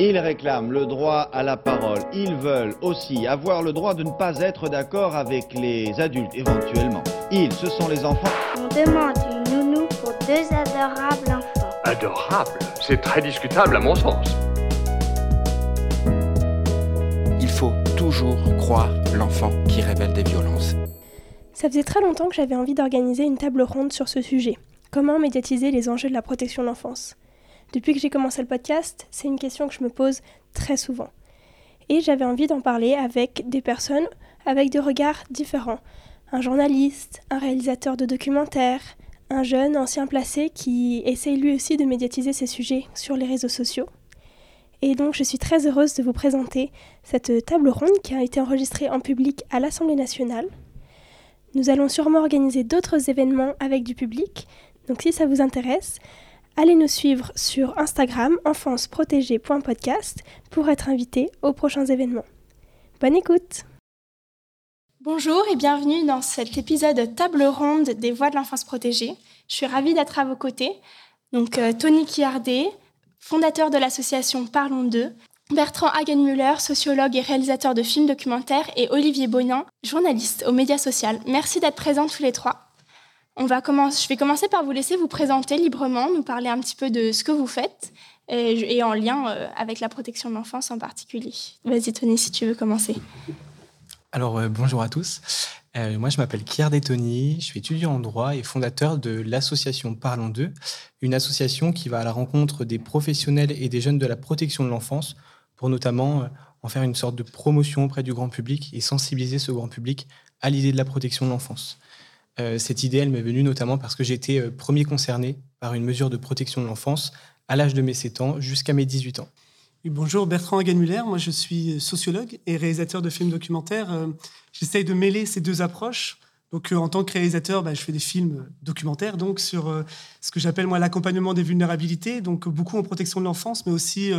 Ils réclament le droit à la parole. Ils veulent aussi avoir le droit de ne pas être d'accord avec les adultes éventuellement. Ils, ce sont les enfants. On demande une nounou pour deux adorables enfants. Adorable C'est très discutable à mon sens. Il faut toujours croire l'enfant qui révèle des violences. Ça faisait très longtemps que j'avais envie d'organiser une table ronde sur ce sujet. Comment médiatiser les enjeux de la protection de l'enfance? Depuis que j'ai commencé le podcast, c'est une question que je me pose très souvent. Et j'avais envie d'en parler avec des personnes avec des regards différents. Un journaliste, un réalisateur de documentaires, un jeune ancien placé qui essaye lui aussi de médiatiser ces sujets sur les réseaux sociaux. Et donc je suis très heureuse de vous présenter cette table ronde qui a été enregistrée en public à l'Assemblée nationale. Nous allons sûrement organiser d'autres événements avec du public, donc si ça vous intéresse, allez nous suivre sur Instagram enfanceprotégée.podcast pour être invité aux prochains événements. Bonne écoute Bonjour et bienvenue dans cet épisode table ronde des voix de l'enfance protégée. Je suis ravie d'être à vos côtés. Donc euh, Tony Kiardé, fondateur de l'association Parlons d'eux, Bertrand Hagenmüller, sociologue et réalisateur de films documentaires, et Olivier Boyan, journaliste aux médias sociaux. Merci d'être présents tous les trois. Je vais commencer par vous laisser vous présenter librement, nous parler un petit peu de ce que vous faites et, en lien euh, avec la protection de l'enfance en particulier. Vas-y Tony, si tu veux commencer. Alors euh, bonjour à tous. Euh, moi je m'appelle Kier Tony, je suis étudiant en droit et fondateur de l'association Parlons d'eux, une association qui va à la rencontre des professionnels et des jeunes de la protection de l'enfance pour notamment en faire une sorte de promotion auprès du grand public et sensibiliser ce grand public à l'idée de la protection de l'enfance. Euh, cette idée, elle m'est venue notamment parce que j'étais euh, premier concerné par une mesure de protection de l'enfance à l'âge de mes 7 ans jusqu'à mes 18 ans. bonjour, Bertrand Hagenmuller. Moi, je suis sociologue et réalisateur de films documentaires. Euh, j'essaye de mêler ces deux approches. Donc, en tant que réalisateur, bah, je fais des films documentaires donc sur ce que j'appelle moi l'accompagnement des vulnérabilités, donc beaucoup en protection de l'enfance, mais aussi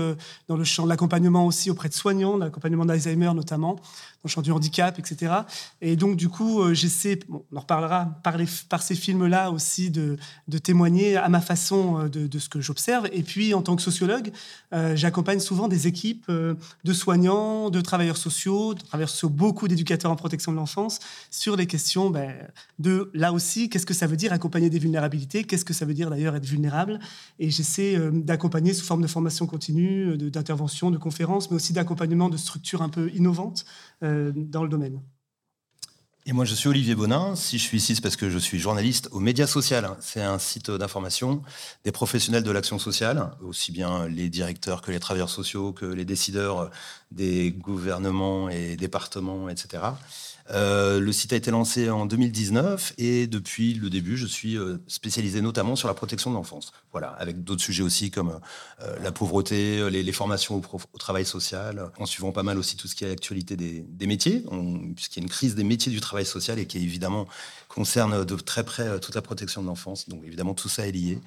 dans le champ de l'accompagnement aussi auprès de soignants, l'accompagnement d'Alzheimer notamment le champ du handicap, etc. Et donc, du coup, euh, j'essaie, on en reparlera par, ces films-là aussi, de, de, témoigner à ma façon euh, de, de ce que j'observe. Et puis, en tant que sociologue, euh, j'accompagne souvent des équipes de soignants, de travailleurs sociaux, de travailleurs sociaux, beaucoup d'éducateurs en protection de l'enfance, sur les questions ben, de, là aussi, qu'est-ce que ça veut dire accompagner des vulnérabilités? Qu'est-ce que ça veut dire d'ailleurs être vulnérable? Et j'essaie d'accompagner sous forme de formation continue, d'intervention, de conférences, mais aussi d'accompagnement de structures un peu innovantes dans le domaine. Et moi, je suis Olivier Bonin. Si je suis ici, c'est parce que je suis journaliste au Média Social. C'est un site d'information des professionnels de l'action sociale, aussi bien les directeurs que les travailleurs sociaux, que les décideurs des gouvernements et départements, etc. Euh, le site a été lancé en 2019 et depuis le début, je suis euh, spécialisé notamment sur la protection de l'enfance. Voilà, avec d'autres sujets aussi comme euh, la pauvreté, les, formations au, travail social, en suivant pas mal aussi tout ce qui est l'actualité des, métiers, puisqu'il y a une crise des métiers du travail social et qui évidemment concerne de très près toute la protection de l'enfance. Donc évidemment, tout ça est lié.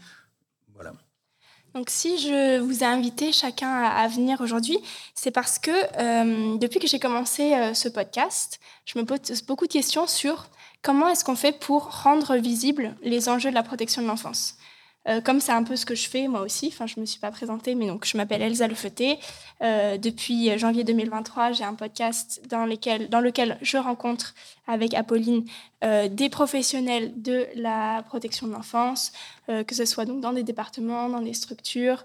Donc si je vous ai invité chacun à, venir aujourd'hui, c'est parce que euh, depuis que j'ai commencé euh, ce podcast, je me pose beaucoup de questions sur comment est-ce qu'on fait pour rendre visibles les enjeux de la protection de l'enfance. Euh, comme c'est un peu ce que je fais moi aussi, enfin je me suis pas présentée, mais donc je m'appelle Elsa Lefeuté. Euh, depuis janvier 2023, j'ai un podcast dans, lequel je rencontre avec Apolline euh, des professionnels de la protection de l'enfance, que ce soit donc dans des départements, dans des structures,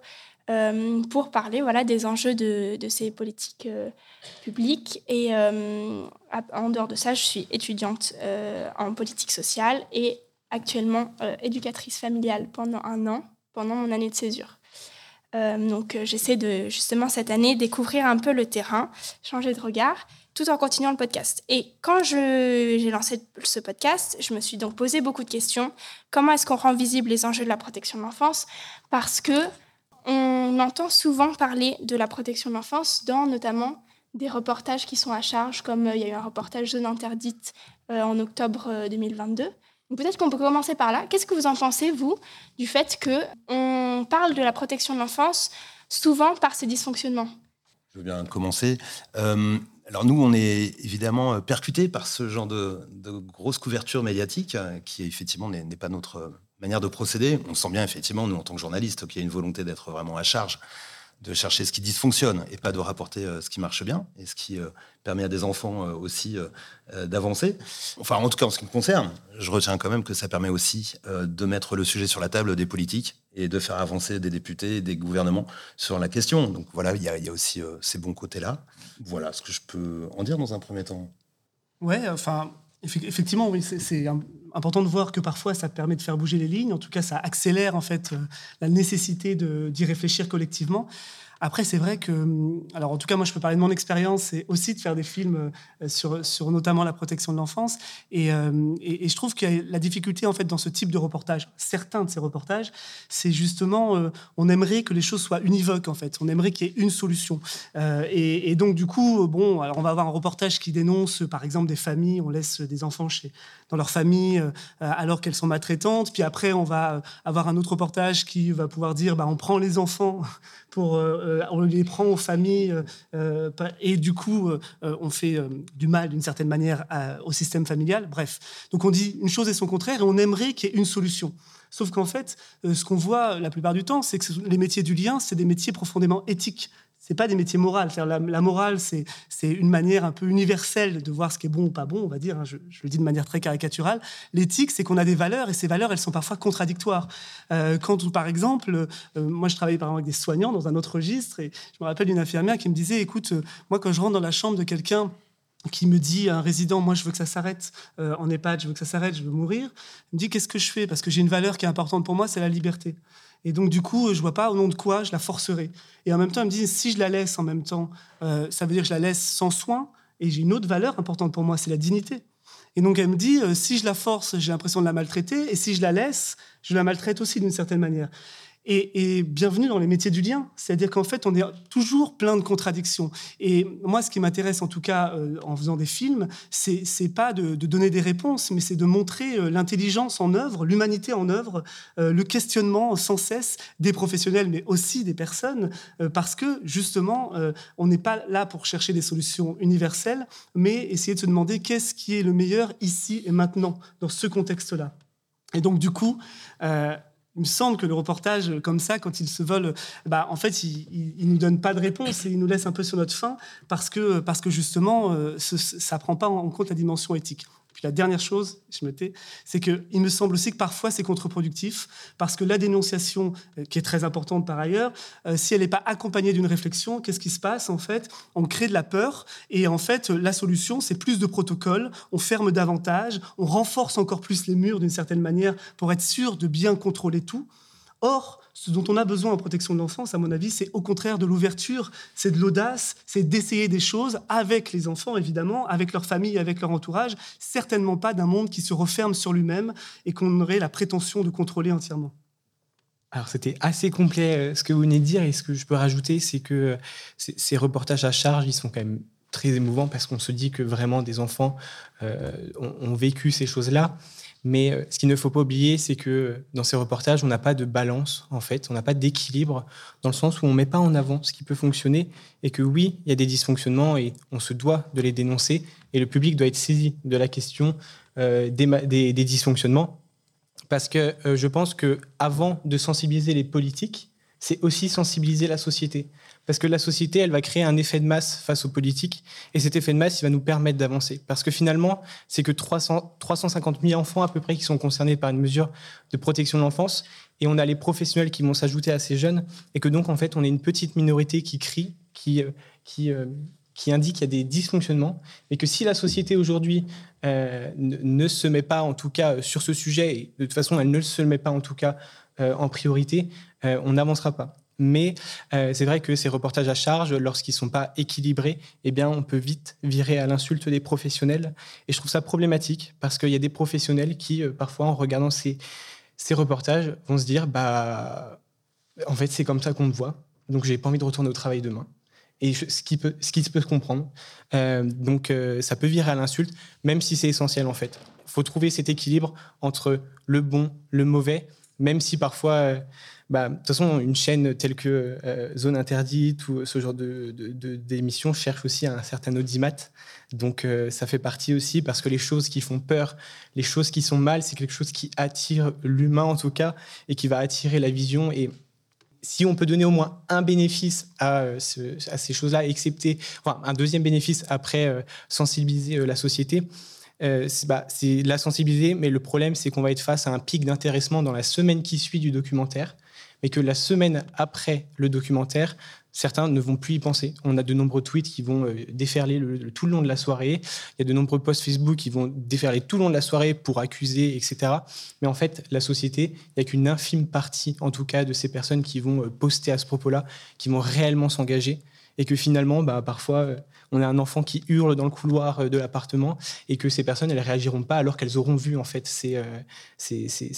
pour parler voilà des enjeux de, de ces politiques publiques. Et en dehors de ça, je suis étudiante en politique sociale et actuellement euh, éducatrice familiale pendant un an, pendant mon année de césure. Euh, donc euh, j'essaie de justement cette année découvrir un peu le terrain, changer de regard, tout en continuant le podcast. Et quand j'ai lancé ce podcast, je me suis donc posé beaucoup de questions. Comment est-ce qu'on rend visible les enjeux de la protection de l'enfance? Parce que on entend souvent parler de la protection de l'enfance dans notamment des reportages qui sont à charge, comme il y a eu un reportage Zone interdite en octobre 2022. Peut-être qu'on peut commencer par là. Qu'est-ce que vous en pensez, vous, du fait qu'on parle de la protection de l'enfance souvent par ces dysfonctionnements? Je veux bien commencer. Euh, alors nous, on est évidemment percutés par ce genre de, grosse couverture médiatique euh, qui, effectivement, n'est pas notre manière de procéder. On sent bien, effectivement, nous, en tant que journalistes, qu'il y a une volonté d'être vraiment à charge de chercher ce qui dysfonctionne et pas de rapporter ce qui marche bien et ce qui permet à des enfants aussi d'avancer. Enfin, en tout cas, en ce qui me concerne, je retiens quand même que ça permet aussi de mettre le sujet sur la table des politiques et de faire avancer des députés et des gouvernements sur la question. Donc voilà, il y, a aussi ces bons côtés-là. Voilà ce que je peux en dire dans un premier temps. Ouais, enfin, effectivement, oui, c'est important de voir que parfois ça permet de faire bouger les lignes. En tout cas, ça accélère en fait euh, la nécessité d'y réfléchir collectivement. Après, c'est vrai que, hum, alors en tout cas, moi, je peux parler de mon expérience et aussi de faire des films euh, sur, sur notamment la protection de l'enfance. Euh, et, et, je trouve que la difficulté, en fait, dans ce type de reportage, certains de ces reportages, c'est justement, euh, on aimerait que les choses soient univoques, en fait. On aimerait qu'il y ait une solution. et, et, donc, du coup, bon, alors on va avoir un reportage qui dénonce, par exemple, des familles, on laisse des enfants chez, dans leur famille alors qu'elles sont maltraitantes. Puis après, on va avoir un autre reportage qui va pouvoir dire, bah, on prend les enfants pour on les prend aux familles euh, euh, et du coup, on fait du mal d'une certaine manière au système familial. Bref, donc on dit une chose et son contraire et on aimerait qu'il y ait une solution. Sauf qu'en fait, ce qu'on voit la plupart du temps, c'est que les métiers du lien, c'est des métiers profondément éthiques c'est pas des métiers moraux. La, la, morale, c'est une manière un peu universelle de voir ce qui est bon ou pas bon, on va dire. Hein, je, le dis de manière très caricaturale. L'éthique, c'est qu'on a des valeurs et ces valeurs, elles sont parfois contradictoires. Euh, quand, par exemple, euh, moi, je travaillais par exemple avec des soignants dans un autre registre et je me rappelle d'une infirmière qui me disait, écoute, euh, moi, quand je rentre dans la chambre de quelqu'un qui me dit un résident, moi je veux que ça s'arrête en EHPAD, je veux que ça s'arrête, je veux mourir. Il me dit qu'est-ce que je fais? Parce que j'ai une valeur qui est importante pour moi, c'est la liberté. Et donc, du coup, je vois pas au nom de quoi je la forcerai. Et en même temps, elle me dit, si je la laisse en même temps, euh, ça veut dire que je la laisse sans soin. Et j'ai une autre valeur importante pour moi, c'est la dignité. Et donc, elle me dit, euh, si je la force, j'ai l'impression de la maltraiter. Et si je la laisse, je la maltraite aussi d'une certaine manière et, bienvenue dans les métiers du lien. C'est-à-dire qu'en fait, on est toujours plein de contradictions. Et moi, ce qui m'intéresse, en tout cas, euh, en faisant des films, c'est, c'est pas de, donner des réponses, mais c'est de montrer euh, l'intelligence en œuvre, l'humanité en œuvre, euh, le questionnement sans cesse des professionnels, mais aussi des personnes, parce que justement, on n'est pas là pour chercher des solutions universelles, mais essayer de se demander qu'est-ce qui est le meilleur ici et maintenant, dans ce contexte-là. Et donc, du coup, il me semble que le reportage comme ça, quand il se vole, bah, en fait, il, ne nous donne pas de réponse et il nous laisse un peu sur notre faim parce que, parce que justement, euh, ça ne prend pas en compte la dimension éthique. Puis la dernière chose, je me tais, c'est qu'il me semble aussi que parfois c'est contre-productif, parce que la dénonciation, euh, qui est très importante par ailleurs, euh, si elle n'est pas accompagnée d'une réflexion, qu'est-ce qui se passe en fait? On crée de la peur, et en fait la solution, c'est plus de protocoles, on ferme davantage, on renforce encore plus les murs d'une certaine manière pour être sûr de bien contrôler tout. Or, ce dont on a besoin en protection de l'enfance, à mon avis, c'est au contraire de l'ouverture, c'est de l'audace, c'est d'essayer des choses avec les enfants, évidemment, avec leur famille, avec leur entourage, certainement pas d'un monde qui se referme sur lui-même et qu'on aurait la prétention de contrôler entièrement. Alors c'était assez complet euh, ce que vous venez de dire et ce que je peux rajouter, c'est que euh, ces reportages à charge, ils sont quand même très émouvants parce qu'on se dit que vraiment des enfants euh, ont, vécu ces choses-là. Mais euh, ce qu'il ne faut pas oublier, c'est que dans ces reportages, on n'a pas de balance, en fait, on n'a pas d'équilibre, dans le sens où on ne met pas en avant ce qui peut fonctionner, et que oui, il y a des dysfonctionnements, et on se doit de les dénoncer, et le public doit être saisi de la question euh, des, dysfonctionnements, parce que euh, je pense que avant de sensibiliser les politiques, c'est aussi sensibiliser la société. Parce que la société, elle va créer un effet de masse face aux politiques. Et cet effet de masse, il va nous permettre d'avancer. Parce que finalement, c'est que 300, 350 000 enfants à peu près qui sont concernés par une mesure de protection de l'enfance. Et on a les professionnels qui vont s'ajouter à ces jeunes. Et que donc, en fait, on est une petite minorité qui crie, qui, euh, euh, indique qu'il y a des dysfonctionnements. Et que si la société aujourd'hui euh, ne, se met pas, en tout cas, sur ce sujet, et de toute façon, elle ne se met pas, en tout cas, en priorité, on n'avancera pas. Mais euh, c'est vrai que ces reportages à charge, lorsqu'ils ne sont pas équilibrés, eh bien, on peut vite virer à l'insulte des professionnels. Et je trouve ça problématique parce qu'il y a des professionnels qui, euh, parfois, en regardant ces, ces reportages, vont se dire bah, en fait, c'est comme ça qu'on me voit. Donc, j'ai pas envie de retourner au travail demain. Et ce, qui peut, ce qui peut se comprendre. Euh, donc, ça peut virer à l'insulte, même si c'est essentiel, en fait. Il faut trouver cet équilibre entre le bon, le mauvais, même si parfois bah, de toute façon, une chaîne telle que euh, Zone Interdite ou ce genre d'émission de, cherche aussi un certain audimat. Donc, euh, ça fait partie aussi parce que les choses qui font peur, les choses qui sont mal, c'est quelque chose qui attire l'humain en tout cas et qui va attirer la vision. Et, si on peut donner au moins un bénéfice à, à ces choses-là, excepté un deuxième bénéfice après sensibiliser la société, bah, c'est la sensibiliser, mais le problème, c'est qu'on va être face à un pic d'intéressement dans la semaine qui suit du documentaire, mais que la semaine après le documentaire, certains ne vont plus y penser. On a de nombreux tweets qui vont euh, déferler tout le long de la soirée. Il y a de nombreux posts Facebook qui vont déferler tout le long de la soirée pour accuser, etc. Mais en fait, la société, il n'y a qu'une infime partie, en tout cas, de ces personnes qui vont euh, poster à ce propos-là, qui vont réellement s'engager. Et que finalement, bah, parfois, euh, on a un enfant qui hurle dans le couloir de l'appartement et que ces personnes, elles réagiront pas alors qu'elles auront vu en fait ces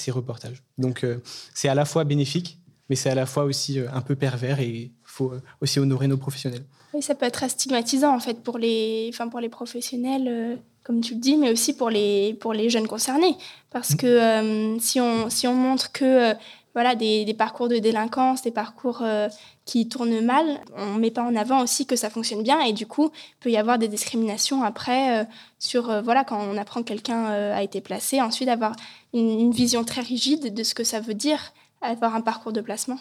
reportages. Donc, c'est à la fois bénéfique, mais c'est à la fois aussi un peu pervers et faut euh, aussi honorer nos professionnels. Oui, ça peut être stigmatisant en fait pour les, enfin, pour les professionnels, euh, comme tu le dis, mais aussi pour les, pour les jeunes concernés. Parce mm. que euh, si, on, si on montre que voilà, des, des, parcours de délinquance, des parcours qui tournent mal, on ne met pas en avant aussi que ça fonctionne bien et du coup, il peut y avoir des discriminations après sur, voilà, quand on apprend que quelqu'un a été placé, ensuite avoir une, une, vision très rigide de ce que ça veut dire avoir un parcours de placement.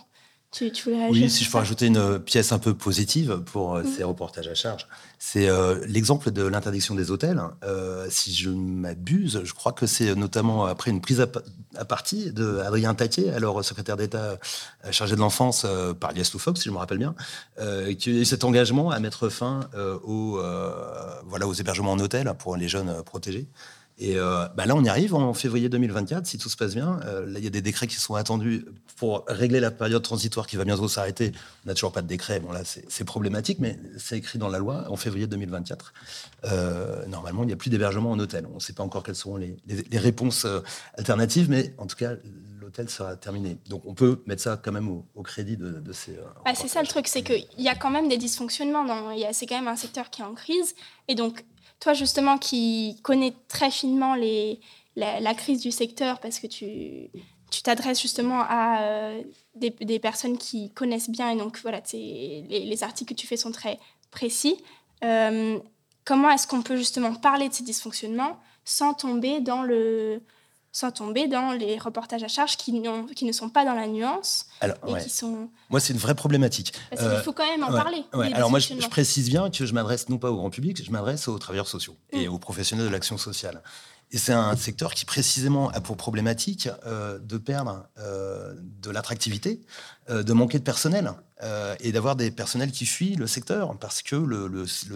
Oui, si je peux rajouter une pièce un peu positive pour euh, mhm. ces reportages à charge, c'est euh, l'exemple de l'interdiction des hôtels. Euh, si je m'abuse, je crois que c'est notamment après une prise à, partie de Adrien Taquet, alors secrétaire d'État chargé de l'enfance par Lies Loufoque, si je me rappelle bien, qui a eu cet engagement à mettre fin aux, voilà, aux hébergements en hôtel pour les jeunes protégés. Et euh, bah là, on y arrive en février 2024, si tout se passe bien. Euh, là, il y a des décrets qui sont attendus pour régler la période transitoire qui va bientôt s'arrêter. On n'a toujours pas de décret. Bon, là, c'est problématique, mais c'est écrit dans la loi en février 2024. Euh, normalement, il n'y a plus d'hébergement en hôtel. On ne sait pas encore quelles seront les, réponses alternatives, mais en tout cas, l'hôtel sera terminé. Donc, on peut mettre ça quand même au, crédit de, de ces. Bah, c'est ça le truc, c'est qu'il y a quand même des dysfonctionnements. C'est quand même un secteur qui est en crise. Et donc, toi, justement, qui connais très finement les, la, crise du secteur, parce que tu tu t'adresses justement à euh, des, des, personnes qui connaissent bien, et donc voilà, les, les, articles que tu fais sont très précis. Euh, comment est-ce qu'on peut justement parler de ces dysfonctionnements sans tomber dans le, sans tomber dans les reportages à charge qui, qui ne sont pas dans la nuance Alors, et qui sont... Moi, c'est une vraie problématique. Parce qu'il faut quand même en parler. Alors moi, je, précise bien que je m'adresse non pas au grand public, je m'adresse aux travailleurs sociaux et mm. aux professionnels de l'action sociale. Et c'est un secteur qui précisément a pour problématique euh, de perdre euh, de l'attractivité, euh, de manquer de personnel et d'avoir des personnels qui fuient le secteur parce que le,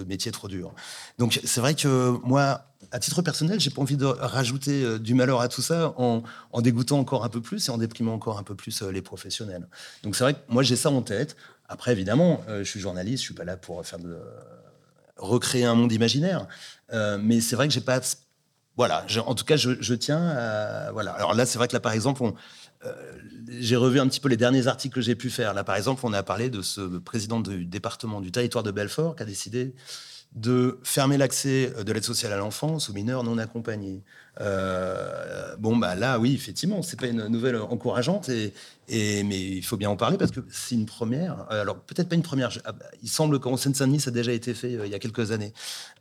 métier est trop dur. Donc c'est vrai que moi, à titre personnel, j'ai pas envie de rajouter du malheur à tout ça en, dégoûtant encore un peu plus et en déprimant encore un peu plus les professionnels. Donc c'est vrai que moi j'ai ça en tête. Après évidemment, je suis journaliste, je suis pas là pour faire recréer un monde imaginaire, mais c'est vrai que j'ai pas voilà, en tout cas, je, tiens à. Voilà. Alors là, c'est vrai que là, par exemple, euh, j'ai revu un petit peu les derniers articles que j'ai pu faire. Là, par exemple, on a parlé de ce président du département du territoire de Belfort qui a décidé de fermer l'accès de l'aide sociale à l'enfance aux mineurs non accompagnés. Euh, bon, bah là, oui, effectivement, c'est pas une nouvelle encourageante, et, mais il faut bien en parler parce que c'est une première. Alors, peut-être pas une première. Ah, bah, il semble qu'en Seine-Saint-Denis, ça a déjà été fait euh, il y a quelques années.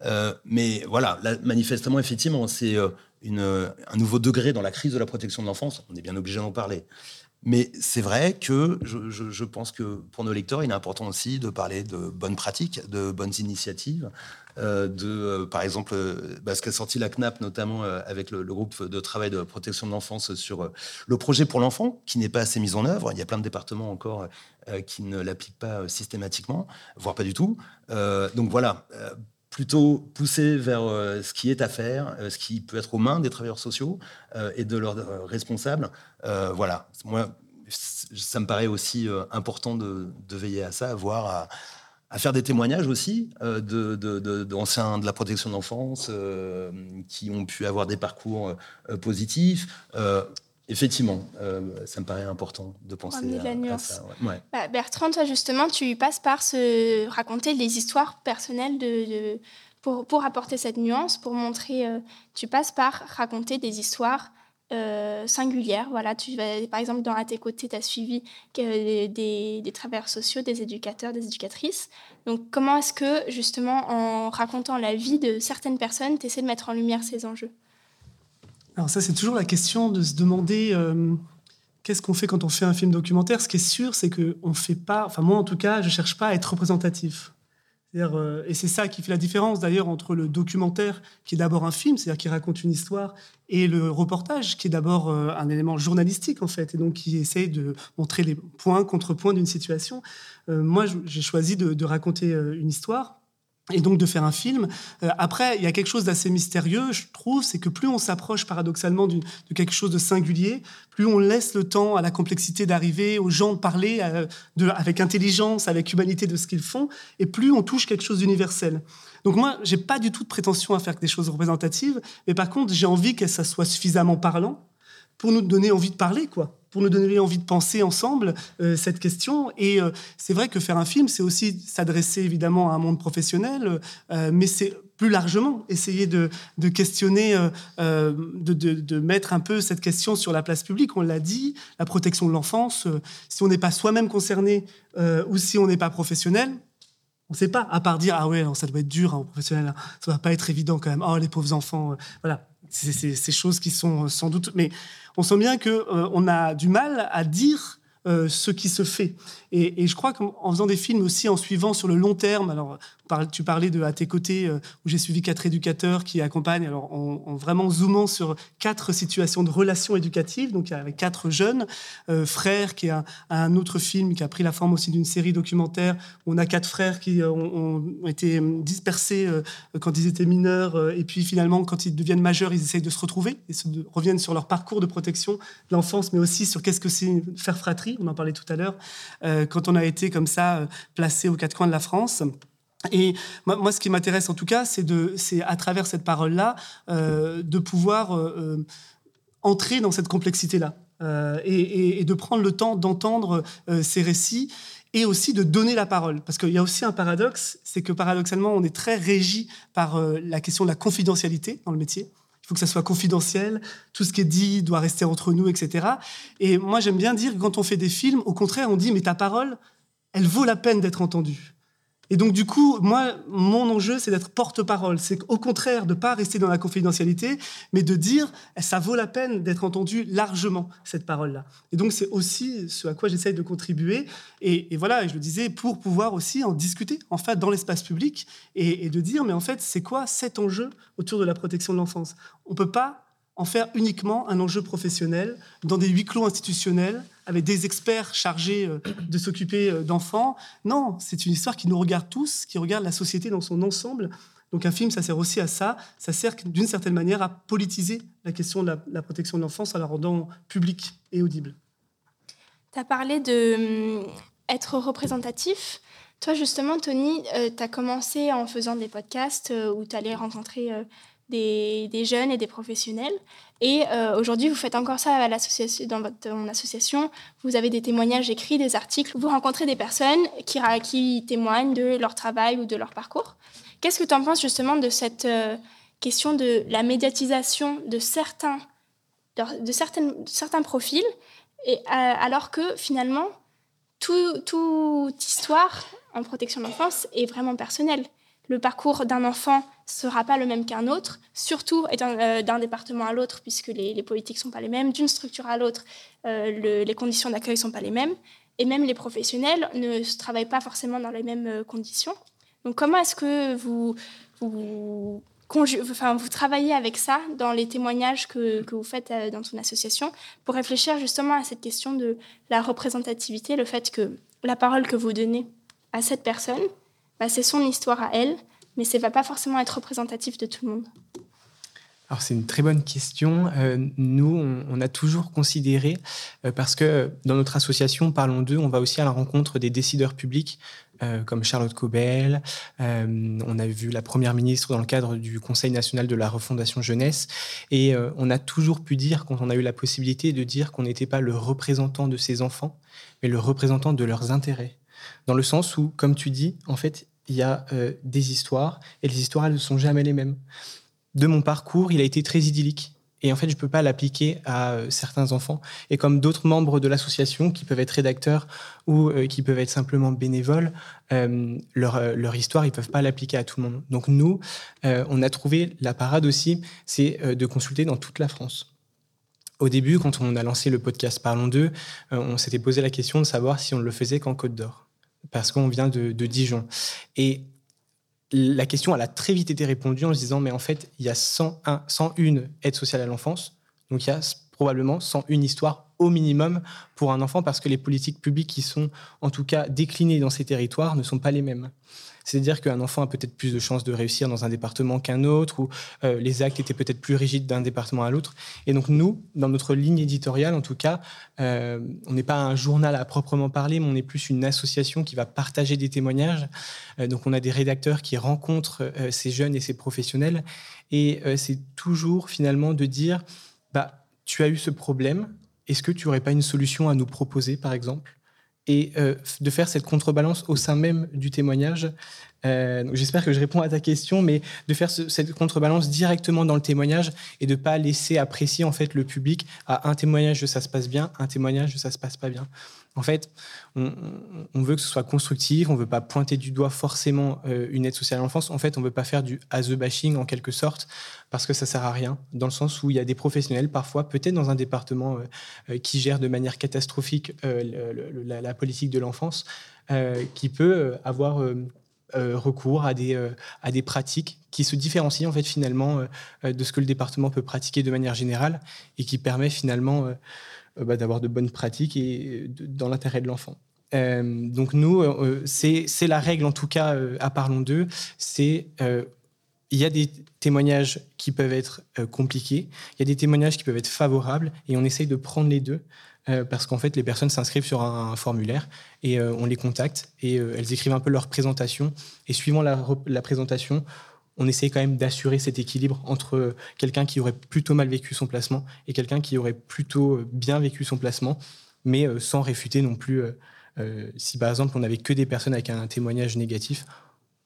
Euh, mais voilà, là, manifestement, effectivement, c'est un nouveau degré dans la crise de la protection de l'enfance. On est bien obligé d'en parler. Mais c'est vrai que je, pense que pour nos lecteurs, il est important aussi de parler de bonnes pratiques, de bonnes initiatives, euh, de, euh, par exemple, euh, bah, ce qu'a sorti la CNAP, notamment avec le, groupe de travail de protection de l'enfance sur le projet pour l'enfant, qui n'est pas assez mis en œuvre. Il y a plein de départements encore qui ne l'appliquent pas systématiquement, voire pas du tout. donc voilà plutôt pousser vers ce qui est à faire, ce qui peut être aux mains des travailleurs sociaux et de leurs responsables. voilà, moi, ça me paraît aussi important de, veiller à ça, voire à, à faire des témoignages aussi euh, d'anciens de, la protection de l'enfance euh, qui ont pu avoir des parcours euh, positifs. Effectivement, ça me paraît important de penser à, ça. Bah, Bertrand, toi justement, tu passes par se raconter les histoires personnelles de, pour, pour, apporter cette nuance, pour montrer, tu passes par raconter des histoires euh, singulière. Voilà, tu vas, par exemple, dans À tes côtés, tu as suivi des, des, travailleurs sociaux, des éducateurs, des éducatrices. Donc, comment est-ce que, justement, en racontant la vie de certaines personnes, tu essaies de mettre en lumière ces enjeux? Alors, ça, c'est toujours la question de se demander euh, qu'est-ce qu'on fait quand on fait un film documentaire? Ce qui est sûr, c'est que on fait pas. Enfin, moi, en tout cas, je cherche pas à être représentatif. Euh, et c'est ça qui fait la différence d'ailleurs entre le documentaire, qui est d'abord un film, c'est-à-dire qui raconte une histoire, et le reportage, qui est d'abord euh, un élément journalistique en fait, et donc qui essaye de montrer les points, contre-points d'une situation. Moi, j'ai choisi de raconter une histoire et donc de faire un film. Euh, après, il y a quelque chose d'assez mystérieux, je trouve, c'est que plus on s'approche paradoxalement de quelque chose de singulier, plus on laisse le temps à la complexité d'arriver, aux gens de parler euh, avec intelligence, avec humanité de ce qu'ils font, et plus on touche quelque chose d'universel. Donc moi, j'ai pas du tout de prétention à faire des choses représentatives, mais par contre, j'ai envie que ça soit suffisamment parlant pour nous donner envie de parler, quoi pour nous donner envie de penser ensemble euh, cette question. Et euh, c'est vrai que faire un film, c'est aussi s'adresser évidemment à un monde professionnel, euh, mais c'est plus largement essayer de, questionner, de, mettre un peu cette question sur la place publique. On l'a dit, la protection de l'enfance. si on n'est pas soi-même concerné ou si on n'est pas professionnel, on ne sait pas, à part dire ah ouais, ça doit être dur hein, professionnel, hein. ça va pas être évident quand même. Oh les pauvres enfants, voilà, ces choses qui sont sans doute. Mais on sent bien qu'on euh, on a du mal à dire euh, ce qui se fait. Et, je crois qu'en faisant des films aussi, en suivant sur le long terme, alors tu parlais de À tes côtés, euh, où j'ai suivi quatre éducateurs qui accompagnent, alors en, vraiment zoomant sur quatre situations de relations éducatives, donc avec quatre jeunes euh, frères, qui est un, autre film qui a pris la forme aussi d'une série documentaire, où on a quatre frères qui ont, été dispersés quand ils étaient mineurs, et puis finalement, quand ils deviennent majeurs, ils essayent de se retrouver, et se, reviennent sur leur parcours de protection de l'enfance, mais aussi sur qu'est-ce que c'est faire fratrie, on en parlait tout à l'heure. Euh, quand on a été comme ça euh, placé aux quatre coins de la France. Et moi, ce qui m'intéresse en tout cas, c'est à travers cette parole-là, euh, de pouvoir entrer dans cette complexité-là et, de prendre le temps d'entendre ces récits et aussi de donner la parole. Parce qu'il y a aussi un paradoxe, c'est que paradoxalement, on est très régi par la question de la confidentialité dans le métier. Faut que ça soit confidentiel, tout ce qui est dit doit rester entre nous, etc. Et moi, j'aime bien dire que quand on fait des films, au contraire, on dit, mais ta parole, elle vaut la peine d'être entendue. Et donc, du coup, moi, mon enjeu, c'est d'être porte-parole. C'est au contraire de pas rester dans la confidentialité, mais de dire, ça vaut la peine d'être entendu largement, cette parole-là. Et donc, c'est aussi ce à quoi j'essaye de contribuer. Et, voilà, je le disais, pour pouvoir aussi en discuter, en fait, dans l'espace public, et, et de dire, mais en fait, c'est quoi cet enjeu autour de la protection de l'enfance? On peut pas en faire uniquement un enjeu professionnel dans des huis clos institutionnels avec des experts chargés euh, de s'occuper euh, d'enfants. Non, c'est une histoire qui nous regarde tous, qui regarde la société dans son ensemble. Donc un film, ça sert aussi à ça. Ça sert d'une certaine manière à politiser la question de la, protection de l'enfance en la rendant publique et audible. Tu as parlé de hum, être représentatif. Toi, justement, Tony, euh, tu as commencé en faisant des podcasts où tu allais rencontrer des, jeunes et des professionnels. Et euh, aujourd'hui, vous faites encore ça dans votre association. Vous avez des témoignages écrits, des articles. Vous rencontrez des personnes qui, témoignent de leur travail ou de leur parcours. Qu'est-ce que tu en penses justement de cette euh, question de la médiatisation de certains, de, certains profils, et, euh, alors que finalement, toute histoire en protection de l'enfance est vraiment personnelle le parcours d'un enfant sera pas le même qu'un autre, surtout euh, d'un département à l'autre, puisque les, les, politiques sont pas les mêmes, d'une structure à l'autre, euh, les conditions d'accueil sont pas les mêmes, et même les professionnels ne travaillent pas forcément dans les mêmes euh, conditions. Donc comment est-ce que vous, vous, vous travaillez avec ça dans les témoignages que, que vous faites dans ton association pour réfléchir justement à cette question de la représentativité, le fait que la parole que vous donnez à cette personne, bah, c'est son histoire à elle, mais ça ne va pas forcément être représentatif de tout le monde. Alors c'est une très bonne question. Euh, nous, on, a toujours considéré, euh, parce que dans notre association Parlons d'eux, on va aussi à la rencontre des décideurs publics, euh, comme Charlotte Cobel. on a vu la Première ministre dans le cadre du Conseil national de la refondation jeunesse. Et on a toujours pu dire, quand on a eu la possibilité de dire qu'on n'était pas le représentant de ces enfants, mais le représentant de leurs intérêts. Dans le sens où, comme tu dis, en fait, il y a euh, des histoires, et les histoires, ne sont jamais les mêmes. De mon parcours, il a été très idyllique. Et en fait, je ne peux pas l'appliquer à euh, certains enfants. Et comme d'autres membres de l'association qui peuvent être rédacteurs ou euh, qui peuvent être simplement bénévoles, leur, leur, histoire, ils ne peuvent pas l'appliquer à tout le monde. Donc nous, on a trouvé la parade aussi, c'est de consulter dans toute la France. au début, quand on a lancé le podcast Parlons d'eux, on s'était posé la question de savoir si on le faisait qu'en Côte d'Or, parce qu'on vient de, Dijon. Et la question, elle a très vite été répondue en se disant, mais en fait, il y a 101, 101 aides sociales à l'enfance, donc il y a probablement 101 histoires au minimum pour un enfant, parce que les politiques publiques qui sont en tout cas déclinées dans ces territoires ne sont pas les mêmes. C'est-à-dire qu'un enfant a peut-être plus de chances de réussir dans un département qu'un autre, ou euh, les actes étaient peut-être plus rigides d'un département à l'autre. Et donc nous, dans notre ligne éditoriale, en tout cas, euh, on n'est pas un journal à proprement parler, mais on est plus une association qui va partager des témoignages. Euh, donc on a des rédacteurs qui rencontrent ces jeunes et ces professionnels. Et c'est toujours finalement de dire, bah, tu as eu ce problème, est-ce que tu n'aurais pas une solution à nous proposer, par exemple? Et euh, de faire cette contrebalance au sein même du témoignage. Euh, J'espère que je réponds à ta question, mais de faire ce, cette contrebalance directement dans le témoignage et de pas laisser apprécier en fait le public à un témoignage ça se passe bien, un témoignage ça se passe pas bien. En fait, on, veut que ce soit constructif, on veut pas pointer du doigt forcément euh, une aide sociale à l'enfance. En fait, on veut pas faire du as the bashing en quelque sorte, parce que ça sert à rien, dans le sens où il y a des professionnels, parfois, peut-être dans un département euh, euh, qui gère de manière catastrophique la, la, politique de l'enfance, qui peut avoir recours à des, à des pratiques qui se différencient en fait finalement de ce que le département peut pratiquer de manière générale et qui permet finalement bah, d'avoir de bonnes pratiques et dans l'intérêt de l'enfant. Euh, donc nous, euh, c'est la règle en tout cas à Parlons d'eux, c'est il y a des témoignages qui peuvent être compliqués, il y a des témoignages qui peuvent être favorables, et on essaye de prendre les deux, parce qu'en fait, les personnes s'inscrivent sur un, formulaire, et on les contacte, et elles écrivent un peu leur présentation, et suivant la présentation, on essaie quand même d'assurer cet équilibre entre quelqu'un qui aurait plutôt mal vécu son placement et quelqu'un qui aurait plutôt bien vécu son placement, mais euh, sans réfuter non plus. Euh, euh, si par exemple on n'avait que des personnes avec un témoignage négatif,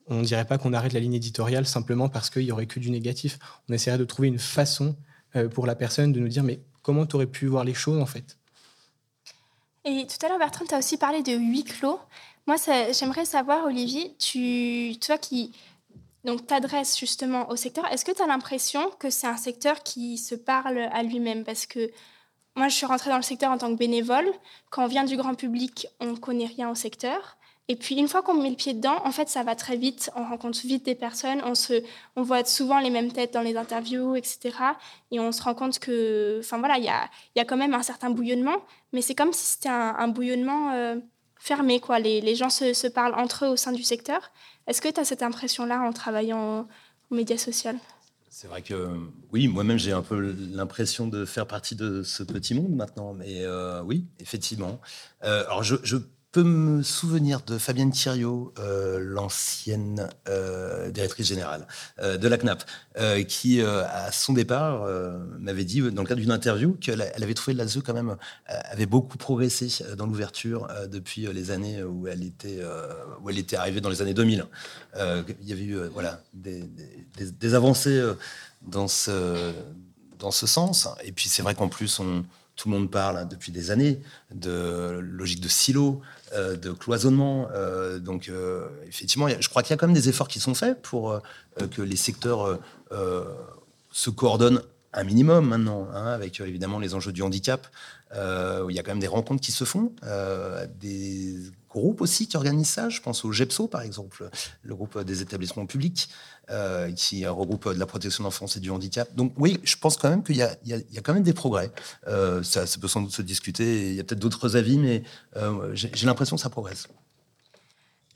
on ne dirait pas qu'on arrête la ligne éditoriale simplement parce qu'il y aurait que du négatif. On essaierait de trouver une façon pour la personne de nous dire mais comment tu aurais pu voir les choses en fait? Et tout à l'heure Bertrand, tu as aussi parlé de huis clos. Moi, j'aimerais savoir, Olivier, tu, toi qui donc t'adresses justement au secteur. Est-ce que tu as l'impression que c'est un secteur qui se parle à lui-même? Parce que moi, je suis rentrée dans le secteur en tant que bénévole. Quand on vient du grand public, on ne connaît rien au secteur. Et puis, une fois qu'on met le pied dedans, en fait, ça va très vite. On rencontre vite des personnes. On, se, on voit souvent les mêmes têtes dans les interviews, etc. Et on se rend compte que, enfin voilà, il y a, y a, quand même un certain bouillonnement. Mais c'est comme si c'était un, bouillonnement euh, fermé. Quoi. Les, les gens se, se, parlent entre eux au sein du secteur. Est-ce que tu as cette impression-là en travaillant aux médias sociaux c'est vrai que oui, moi-même j'ai un peu l'impression de faire partie de ce petit monde maintenant, mais euh, oui, effectivement. Euh, alors je peux me souvenir de Fabienne Thiriot, euh, l'ancienne euh, directrice générale euh, de la CNAP, qui, à son départ, m'avait dit, dans le cadre d'une interview, qu'elle avait trouvé l'ASE quand même avait beaucoup progressé dans l'ouverture depuis les années où elle était, où elle était arrivée dans les années 2000. il y avait eu voilà, des, avancées dans ce, dans ce sens. Et puis c'est vrai qu'en plus, tout le monde parle hein, depuis des années de logique de silo, euh, de cloisonnement. Euh, donc, euh, effectivement, je crois qu'il y a quand même des efforts qui sont faits pour que les secteurs se coordonnent un minimum maintenant, hein, avec évidemment les enjeux du handicap. il y a quand même des rencontres qui se font, des groupes aussi qui organisent ça. Je pense au GEPSO, par exemple, le groupe des établissements publics, euh, qui regroupe de la protection de l'enfance et du handicap. Donc oui, je pense quand même qu'il y, a quand même des progrès. Euh, ça, peut sans doute se discuter. Il y a peut-être d'autres avis, mais euh, j'ai l'impression que ça progresse.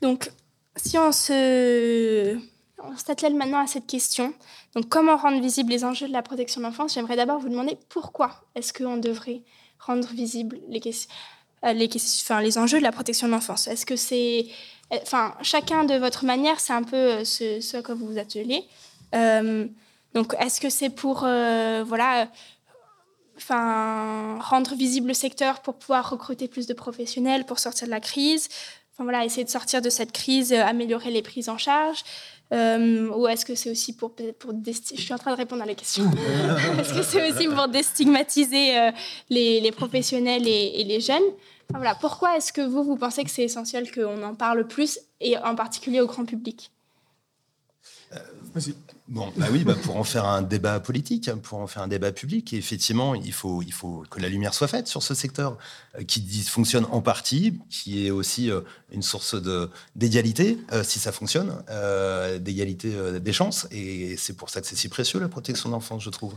Donc, si on se on s'attelle maintenant à cette question. Donc, comment rendre visibles les enjeux de la protection de l'enfance J'aimerais d'abord vous demander pourquoi est-ce qu'on devrait rendre visibles les questions les, enfin, les enjeux de la protection de l'enfance Est-ce que c'est... Euh, enfin, chacun de votre manière, c'est un peu euh, ce, ce, à quoi vous vous attelez. Euh, donc, est-ce que c'est pour, euh, voilà, enfin, rendre visible le secteur pour pouvoir recruter plus de professionnels, pour sortir de la crise Enfin, voilà, essayer de sortir de cette crise, améliorer les prises en charge euh, ou est-ce que c'est aussi pour pour je suis en train de répondre à la question. Est-ce que c'est aussi pour déstigmatiser euh, les, les, professionnels et, et les jeunes? Enfin, voilà. Pourquoi est-ce que vous vous pensez que c'est essentiel qu'on en parle plus et en particulier au grand public? Euh, Bon, bah oui, bah pour en faire un débat politique, pour en faire un débat public, et effectivement, il faut, il faut que la lumière soit faite sur ce secteur euh, qui dysfonctionne en partie, qui est aussi euh, une source d'égalité, euh, si ça fonctionne, d'égalité des chances. Et c'est pour ça que c'est si précieux la protection de l'enfance, je trouve.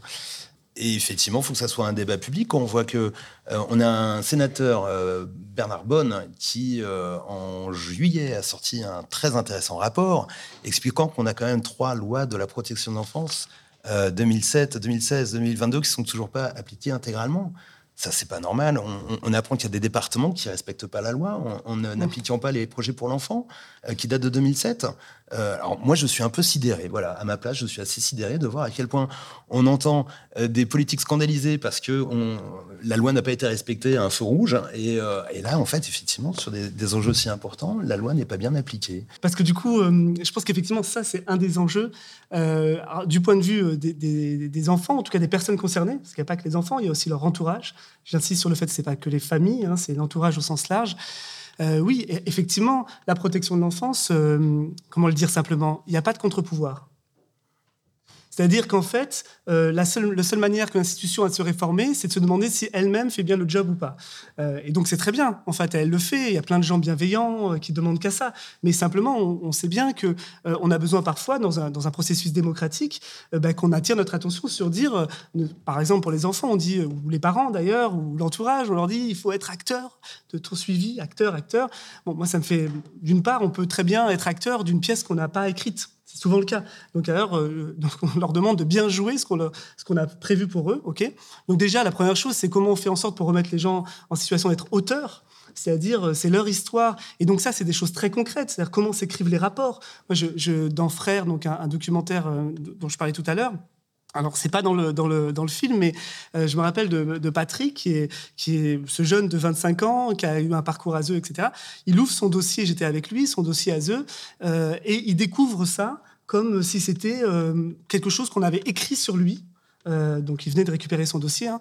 Et effectivement, il faut que ça soit un débat public. On voit que euh, a un sénateur, euh, Bernard Bonne, qui euh, en juillet a sorti un très intéressant rapport expliquant qu'on a quand même trois lois de la protection de l'enfance 2007, 2016, 2022 qui sont toujours pas appliquées intégralement. Ça, c'est pas normal. On, apprend qu'il y a des départements qui respectent pas la loi en, n'appliquant pas les projets pour l'enfant qui datent de 2007. Euh, alors moi, je suis un peu sidéré. Voilà, à ma place, je suis assez sidéré de voir à quel point on entend euh, des politiques scandalisées parce que la loi n'a pas été respectée un feu rouge. Et, là, en fait, effectivement, sur des, enjeux si importants, la loi n'est pas bien appliquée. Parce que du coup, je pense qu'effectivement, ça, c'est un des enjeux du point de vue des, des, enfants, en tout cas des personnes concernées, parce qu'il n'y a pas que les enfants, il y a aussi leur entourage. J'insiste sur le fait que ce n'est pas que les familles, hein, c'est l'entourage au sens large. Euh, oui, e-, effectivement, la protection de l'enfance, euh, comment le dire simplement, il n'y a pas de contre-pouvoir. C'est-à-dire qu'en fait, euh, la, seule, manière que l'institution a de se réformer, c'est de se demander si elle-même fait bien le job ou pas. Euh, et donc c'est très bien, en fait, elle le fait. Il y a plein de gens bienveillants euh, qui demandent qu'à ça. Mais simplement, on, sait bien que on a besoin parfois, dans un, dans un processus démocratique, bah, qu'on attire notre attention sur dire, par exemple pour les enfants, on dit, ou les parents d'ailleurs, ou l'entourage, on leur dit, il faut être acteur de ton suivi, acteur, acteur. Bon, moi, ça me fait, d'une part, on peut très bien être acteur d'une pièce qu'on n'a pas écrite. C'est souvent le cas. Donc, alors, euh, on leur demande de bien jouer ce qu'on a, prévu pour eux. ok? Donc, déjà, la première chose, c'est comment on fait en sorte pour remettre les gens en situation d'être auteurs c'est-à-dire euh, c'est leur histoire. Et donc ça, c'est des choses très concrètes, c'est-à-dire comment s'écrivent les rapports? Moi, je, dans Frères, donc un, documentaire euh, dont je parlais tout à l'heure, alors, c'est pas dans le, dans le, dans le film, mais je me rappelle de, Patrick, qui est, ce jeune de 25 ans, qui a eu un parcours à etc. Il ouvre son dossier, j'étais avec lui, son dossier à euh, et il découvre ça comme si c'était euh, quelque chose qu'on avait écrit sur lui. Euh, donc, il venait de récupérer son dossier. Hein.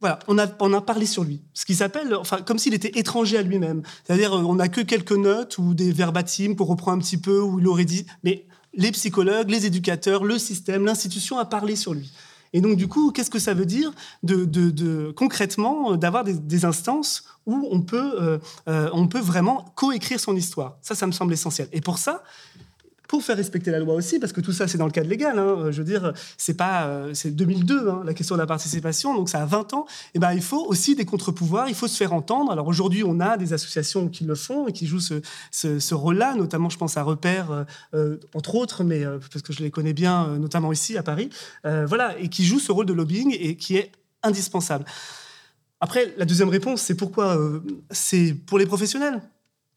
Voilà, on a, on a parlé sur lui. Ce qui s'appelle, enfin, comme s'il était étranger à lui-même. C'est-à-dire, on n'a que quelques notes ou des verbatims pour reprendre un petit peu où il aurait dit. Mais les psychologues, les éducateurs, le système, l'institution a parlé sur lui. Et donc, du coup, qu'est-ce que ça veut dire de, concrètement d'avoir des, instances où on peut, euh, on peut vraiment coécrire son histoire? Ça, ça me semble essentiel. Et pour ça, pour faire respecter la loi aussi, parce que tout ça, c'est dans le cadre légal. Hein. Je veux dire, c'est pas, euh, c'est 2002, hein, la question de la participation, donc ça a 20 ans. Et eh ben, il faut aussi des contre-pouvoirs, il faut se faire entendre. Alors aujourd'hui, on a des associations qui le font et qui jouent ce, ce, rôle-là, notamment, je pense à Repère, euh, euh, entre autres, mais parce que je les connais bien, notamment ici à Paris, voilà, et qui jouent ce rôle de lobbying et qui est indispensable. Après, la deuxième réponse, c'est pourquoi c'est pour les professionnels?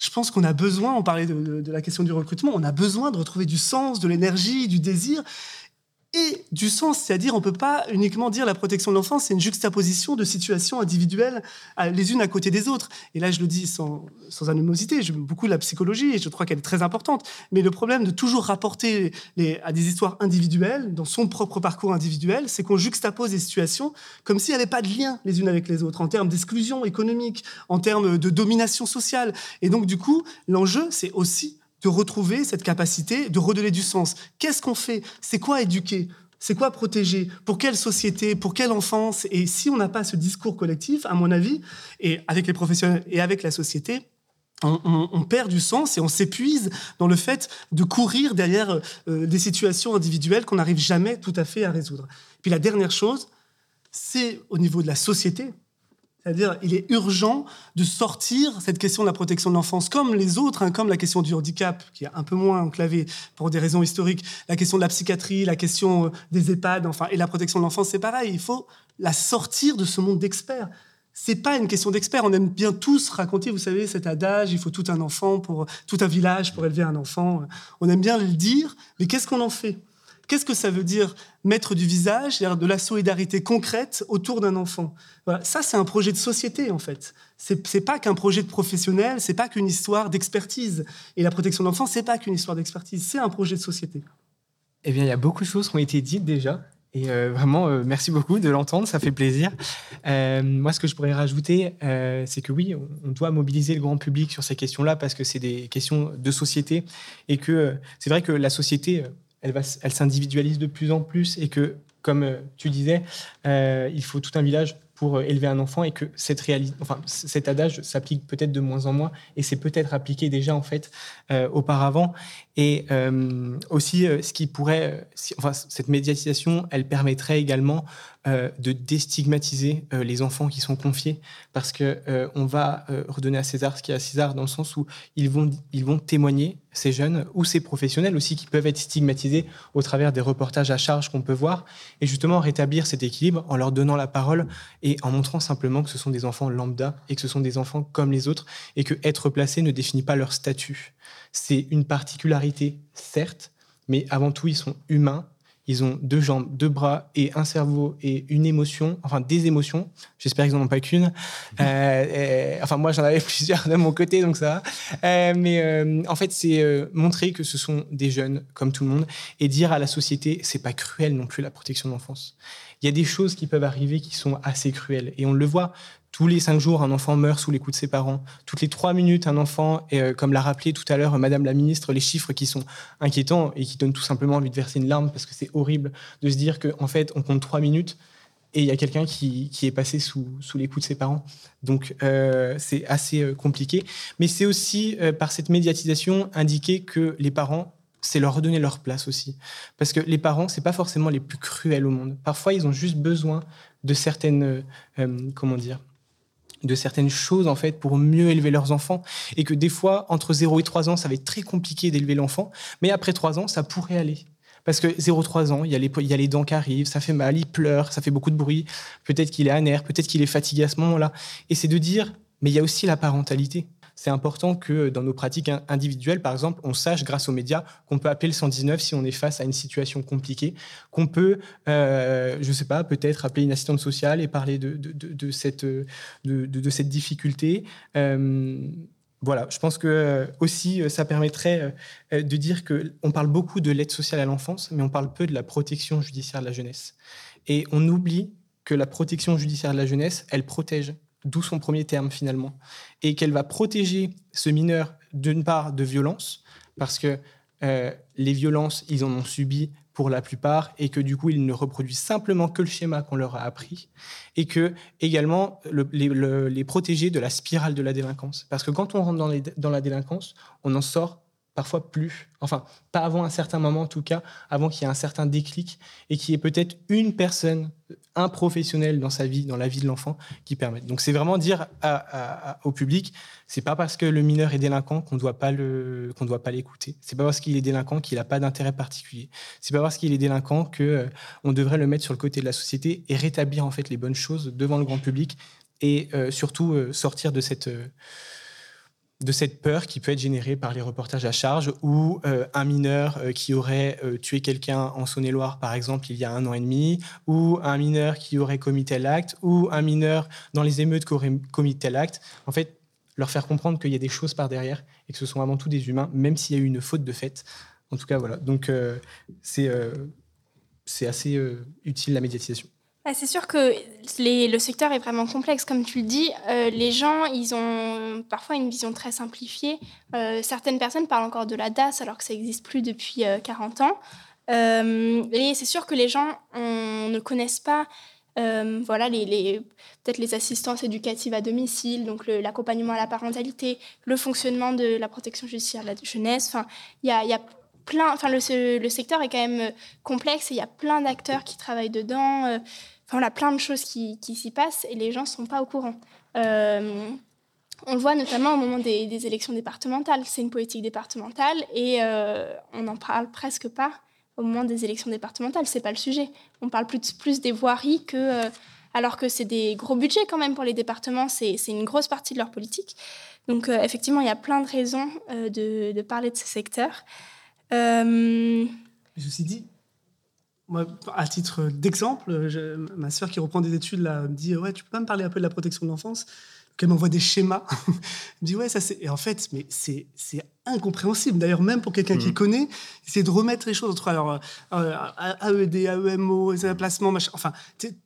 Je pense qu'on a besoin, on parlait de, la question du recrutement, on a besoin de retrouver du sens, de l'énergie, du désir et du sens, c'est-à-dire on peut pas uniquement dire la protection de l'enfance, c'est une juxtaposition de situations individuelles les unes à côté des autres. Et là, je le dis sans, animosité, j'aime beaucoup la psychologie et je crois qu'elle est très importante. Mais le problème de toujours rapporter à des histoires individuelles, dans son propre parcours individuel, c'est qu'on juxtapose des situations comme s'il n'y avait pas de lien les unes avec les autres, en termes d'exclusion économique, en termes de domination sociale. Et donc, du coup, l'enjeu, c'est aussi de retrouver cette capacité de redonner du sens. Qu'est-ce qu'on fait? C'est quoi éduquer? C'est quoi protéger? Pour quelle société? Pour quelle enfance? Et si on n'a pas ce discours collectif, à mon avis, et avec les professionnels et avec la société, on, perd du sens et on s'épuise dans le fait de courir derrière euh, des situations individuelles qu'on n'arrive jamais tout à fait à résoudre. Puis la dernière chose, c'est au niveau de la société, c'est-à-dire, il est urgent de sortir cette question de la protection de l'enfance, comme les autres, hein, comme la question du handicap, qui est un peu moins enclavée pour des raisons historiques, la question de la psychiatrie, la question euh, des EHPAD, enfin, et la protection de l'enfance, c'est pareil. Il faut la sortir de ce monde d'experts. C'est pas une question d'experts. On aime bien tous raconter, vous savez, cet adage, il faut tout un enfant pour tout un village pour élever un enfant. On aime bien le dire, mais qu'est-ce qu'on en fait? Qu'est-ce que ça veut dire mettre du visage, de la solidarité concrète autour d'un enfant? Voilà. Ça, c'est un projet de société, en fait. C'est pas qu'un projet de professionnel, c'est pas qu'une histoire d'expertise. Et la protection de l'enfant, c'est pas qu'une histoire d'expertise, c'est un projet de société. Eh bien, il y a beaucoup de choses qui ont été dites déjà. Et euh, vraiment, euh, merci beaucoup de l'entendre, ça fait plaisir. Euh, moi, ce que je pourrais rajouter, c'est que oui, on, doit mobiliser le grand public sur ces questions-là parce que c'est des questions de société et que c'est vrai que la société elle, elle s'individualise de plus en plus et que, comme tu disais, il faut tout un village pour élever un enfant et que cet adage s'applique peut-être de moins en moins et c'est peut-être appliqué déjà en fait auparavant. Et aussi, ce qui pourrait, enfin, cette médiatisation, elle permettrait également euh, de déstigmatiser euh, les enfants qui sont confiés, parce que euh, on va redonner à César ce qui est à César, dans le sens où ils vont, ils vont témoigner, ces jeunes, ou ces professionnels aussi, qui peuvent être stigmatisés au travers des reportages à charge qu'on peut voir, et justement rétablir cet équilibre en leur donnant la parole et en montrant simplement que ce sont des enfants lambda et que ce sont des enfants comme les autres, et que être placé ne définit pas leur statut. C'est une particularité, certes, mais avant tout, ils sont humains ils ont deux jambes, deux bras et un cerveau et une émotion, enfin des émotions. J'espère qu'ils n'en ont pas qu'une. Euh, enfin, moi, j'en avais plusieurs de mon côté, donc ça euh, mais euh, en fait, c'est montrer que ce sont des jeunes comme tout le monde et dire à la société, c'est pas cruel non plus la protection de l'enfance. Il y a des choses qui peuvent arriver qui sont assez cruelles et on le voit tous les cinq jours, un enfant meurt sous les coups de ses parents. Toutes les trois minutes, un enfant, euh, comme l'a rappelé tout à l'heure Madame la Ministre, les chiffres qui sont inquiétants et qui donnent tout simplement envie de verser une larme parce que c'est horrible de se dire qu'en en fait, on compte trois minutes et il y a quelqu'un qui, est passé sous, les coups de ses parents. Donc, euh, c'est assez euh, compliqué. Mais c'est aussi, par cette médiatisation, indiquer que les parents c'est leur redonner leur place aussi. Parce que les parents, c'est pas forcément les plus cruels au monde. Parfois, ils ont juste besoin de certaines, comment dire, de certaines choses en fait pour mieux élever leurs enfants. Et que des fois entre 0 et 3 ans ça va être très compliqué d'élever l'enfant. Mais après 3 ans ça pourrait aller. Parce que 0-3 ans, il y, a les, il y a les dents qui arrivent, ça fait mal, il pleure, ça fait beaucoup de bruit, peut-être qu'il est aner, peut-être qu'il est fatigué à ce moment-là. Et c'est de dire, mais il y a aussi la parentalité c'est important que dans nos pratiques individuelles, par exemple, on sache grâce aux médias qu'on peut appeler le 119 si on est face à une situation compliquée, qu'on peut, euh, je ne sais pas, peut-être appeler une assistante sociale et parler de, cette difficulté. Euh, voilà, je pense que euh, aussi ça permettrait de dire que on parle beaucoup de l'aide sociale à l'enfance, mais on parle peu de la protection judiciaire de la jeunesse. Et on oublie que la protection judiciaire de la jeunesse, elle protège d'où son premier terme finalement, et qu'elle va protéger ce mineur d'une part de violence, parce que euh, les violences, ils en ont subi pour la plupart, et que du coup, ils ne reproduisent simplement que le schéma qu'on leur a appris, et que également les, protéger de la spirale de la délinquance. Parce que quand on rentre dans, dans la délinquance, on en sort parfois plus, enfin pas avant un certain moment en tout cas, avant qu'il y ait un certain déclic et qu'il y ait peut-être une personne, un professionnel dans sa vie, dans la vie de l'enfant qui permette. Donc c'est vraiment dire au public, c'est pas parce que le mineur est délinquant qu'on doit pas le qu'on doit pas l'écouter. C'est pas parce qu'il est délinquant qu'il n'a pas d'intérêt particulier. C'est pas parce qu'il est délinquant que euh, on devrait le mettre sur le côté de la société et rétablir en fait les bonnes choses devant le grand public et euh, surtout euh, sortir de cette de cette peur qui peut être générée par les reportages à charge ou euh, un mineur euh, qui aurait euh, tué quelqu'un en Saône-et-Loire, par exemple, il y a un an et demi, ou un mineur qui aurait commis tel acte, ou un mineur dans les émeutes qui aurait commis tel acte. En fait, leur faire comprendre qu'il y a des choses par derrière et que ce sont avant tout des humains, même s'il y a eu une faute de fait. En tout cas, voilà. Donc, c'est c'est assez utile la médiatisation. Ah, c'est sûr que le secteur est vraiment complexe, comme tu le dis. Euh, les gens, ils ont parfois une vision très simplifiée. Euh, certaines personnes parlent encore de la DAS alors que ça n'existe plus depuis 40 euh, ans. et c'est sûr que les gens ne connaissent pas voilà, les, peut-être les assistances éducatives à domicile, donc l'accompagnement à la parentalité, le fonctionnement de la protection judiciaire de la jeunesse. Enfin, y a le, secteur est quand même complexe et il y a plein d'acteurs qui travaillent dedans. Enfin, on a plein de choses qui, s'y passent et les gens ne sont pas au courant. Euh, on le voit notamment au moment des, élections départementales. C'est une politique départementale et euh, on n'en parle presque pas au moment des élections départementales. C'est pas le sujet. On parle plus, des voiries que, euh, alors que c'est des gros budgets quand même pour les départements. C'est une grosse partie de leur politique. Donc effectivement, il y a plein de raisons de, de, parler de ces secteurs. Ceci dit, moi, à titre d'exemple, ma sœur qui reprend des études là, me dit Ouais, tu peux pas me parler un peu de la protection de l'enfance? Elle m'envoie des schémas. elle me dit ouais ça c'est et en fait mais c'est c'est incompréhensible. D'ailleurs même pour quelqu'un qui Mhm. connaît c'est de remettre les choses entre alors euh, AED AEMO les placements machin. Enfin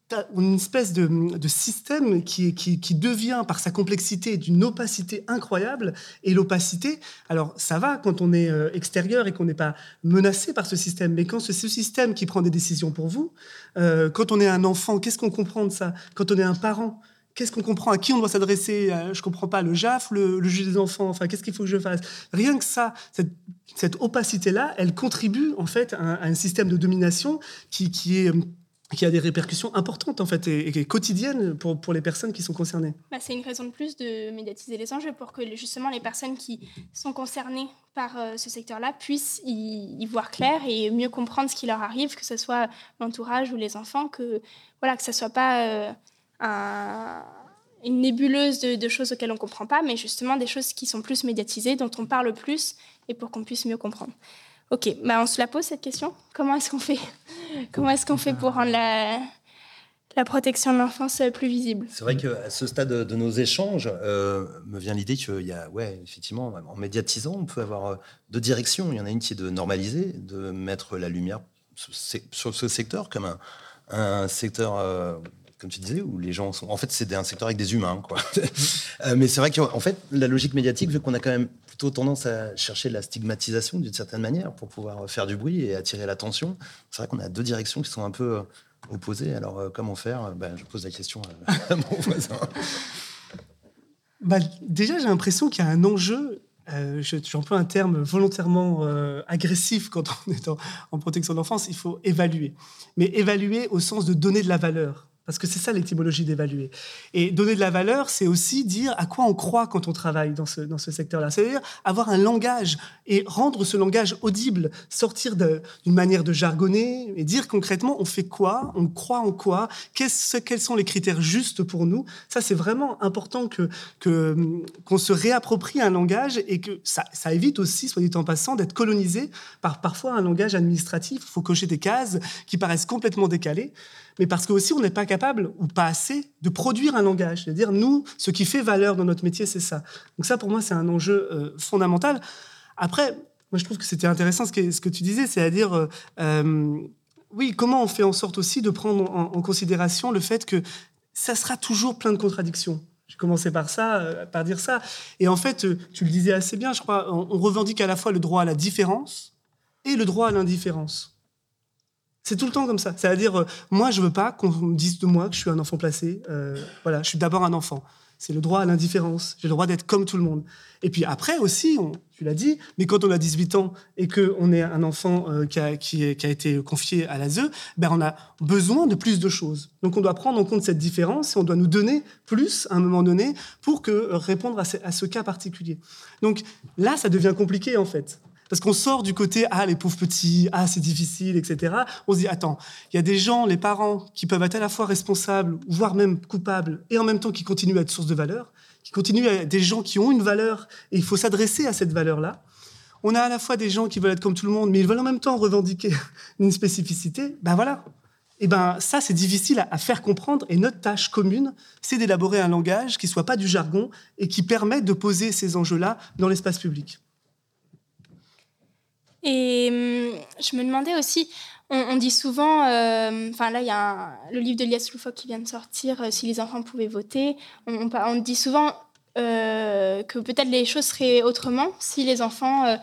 t'as une espèce de, de système qui, qui qui devient par sa complexité d'une opacité incroyable. Et l'opacité alors ça va quand on est euh, extérieur et qu'on n'est pas menacé par ce système. Mais quand c'est ce système qui prend des décisions pour vous euh, quand on est un enfant qu'est-ce qu'on comprend de ça? Quand on est un parent Qu'est-ce qu'on comprend À qui on doit s'adresser Euh, Je comprends pas. Le JAF, le, le juge des enfants. Enfin, qu'est-ce qu'il faut que je fasse? Rien que ça, cette, opacité-là, elle contribue en fait à, un- système de domination qui, qui a des répercussions importantes en fait et, et qui est quotidienne pour, les personnes qui sont concernées. Bah, c'est une raison de plus de médiatiser les enjeux pour que justement les personnes qui sont concernées par euh, ce secteur-là puissent y, voir clair et mieux comprendre ce qui leur arrive, que ce soit l'entourage ou les enfants, que voilà que ce soit pas euh, un- une nébuleuse de, choses auxquelles on ne comprend pas, mais justement des choses qui sont plus médiatisées, dont on parle plus, et pour qu'on puisse mieux comprendre. Ok, bah on se la pose cette question. Comment est-ce qu'on fait Comment est-ce qu'on fait pour rendre la, la protection de l'enfance euh, plus visible? C'est vrai qu'à ce stade de nos échanges, euh, me vient l'idée qu'il y a, ouais, effectivement, en médiatisant, on peut avoir euh, deux directions. Il y en a une qui est de normaliser, de mettre la lumière sur ce- secteur comme un, un secteur, euh, comme tu disais, où les gens sont. En fait, c'est un secteur avec des humains, quoi. Euh, Mais c'est vrai qu'en fait, la logique médiatique, vu qu'on a quand même plutôt tendance à chercher la stigmatisation d'une certaine manière pour pouvoir faire du bruit et attirer l'attention, c'est vrai qu'on a deux directions qui sont un peu euh, opposées. Alors, euh, comment faire? Ben, Je pose la question à, mon voisin. Bah, déjà, j'ai l'impression qu'il y a un enjeu. Euh, je- J'emploie un terme volontairement agressif quand on est en, en protection de l'enfance. Il faut évaluer. Mais évaluer au sens de donner de la valeur. Parce que c'est ça l'étymologie d'évaluer. Et donner de la valeur, c'est aussi dire à quoi on croit quand on travaille dans ce, dans ce secteur-là. C'est-à-dire avoir un langage et rendre ce langage audible, sortir d'une manière de jargonner et dire concrètement on fait quoi, on croit en quoi, quels sont les critères justes pour nous. Ça, c'est vraiment important que que qu'on se réapproprie un langage et que ça, ça évite aussi, soit dit en passant, d'être colonisé par parfois un langage administratif. Il faut cocher des cases qui paraissent complètement décalées, mais parce que aussi on n'est pas capable ou pas assez de produire un langage. C'est-à-dire nous, ce qui fait valeur dans notre métier, c'est ça. Donc ça, pour moi, c'est un enjeu euh, fondamental. Après, moi, je trouve que c'était intéressant ce que, tu disais, c'est-à-dire euh, euh, oui, comment on fait en sorte aussi de prendre en, en considération le fait que ça sera toujours plein de contradictions. J'ai commencé par ça, par dire ça. Et en fait, tu le disais assez bien, je crois, on revendique à la fois le droit à la différence et le droit à l'indifférence. C'est tout le temps comme ça. C'est-à-dire, euh, moi, je veux pas qu'on me dise de moi que je suis un enfant placé. Euh, voilà, je suis d'abord un enfant. C'est le droit à l'indifférence. J'ai le droit d'être comme tout le monde. Et puis après aussi, on, tu l'as dit, mais quand on a 18 ans et qu'on est un enfant euh, qui, a, été confié à l'ASE, ben on a besoin de plus de choses. Donc on doit prendre en compte cette différence et on doit nous donner plus à un moment donné pour que, répondre à ce cas particulier. Donc là, ça devient compliqué en fait. Parce qu'on sort du côté ah les pauvres petits, ah c'est difficile, etc. On se dit attends, il y a des gens, les parents, qui peuvent être à la fois responsables, voire même coupables, et en même temps qui continuent à être source de valeur, qui continuent à être des gens qui ont une valeur, et il faut s'adresser à cette valeur-là. On a à la fois des gens qui veulent être comme tout le monde, mais ils veulent en même temps revendiquer une spécificité. Ben voilà. Et ben ça c'est difficile à, à faire comprendre, et notre tâche commune, c'est d'élaborer un langage qui soit pas du jargon et qui permette de poser ces enjeux-là dans l'espace public. Et hum, je me demandais aussi, on, dit souvent, euh, enfin là il y a le livre de Lias Loufoque qui vient de sortir, euh, Si les enfants pouvaient voter, on dit souvent euh, que peut-être les choses seraient autrement si les enfants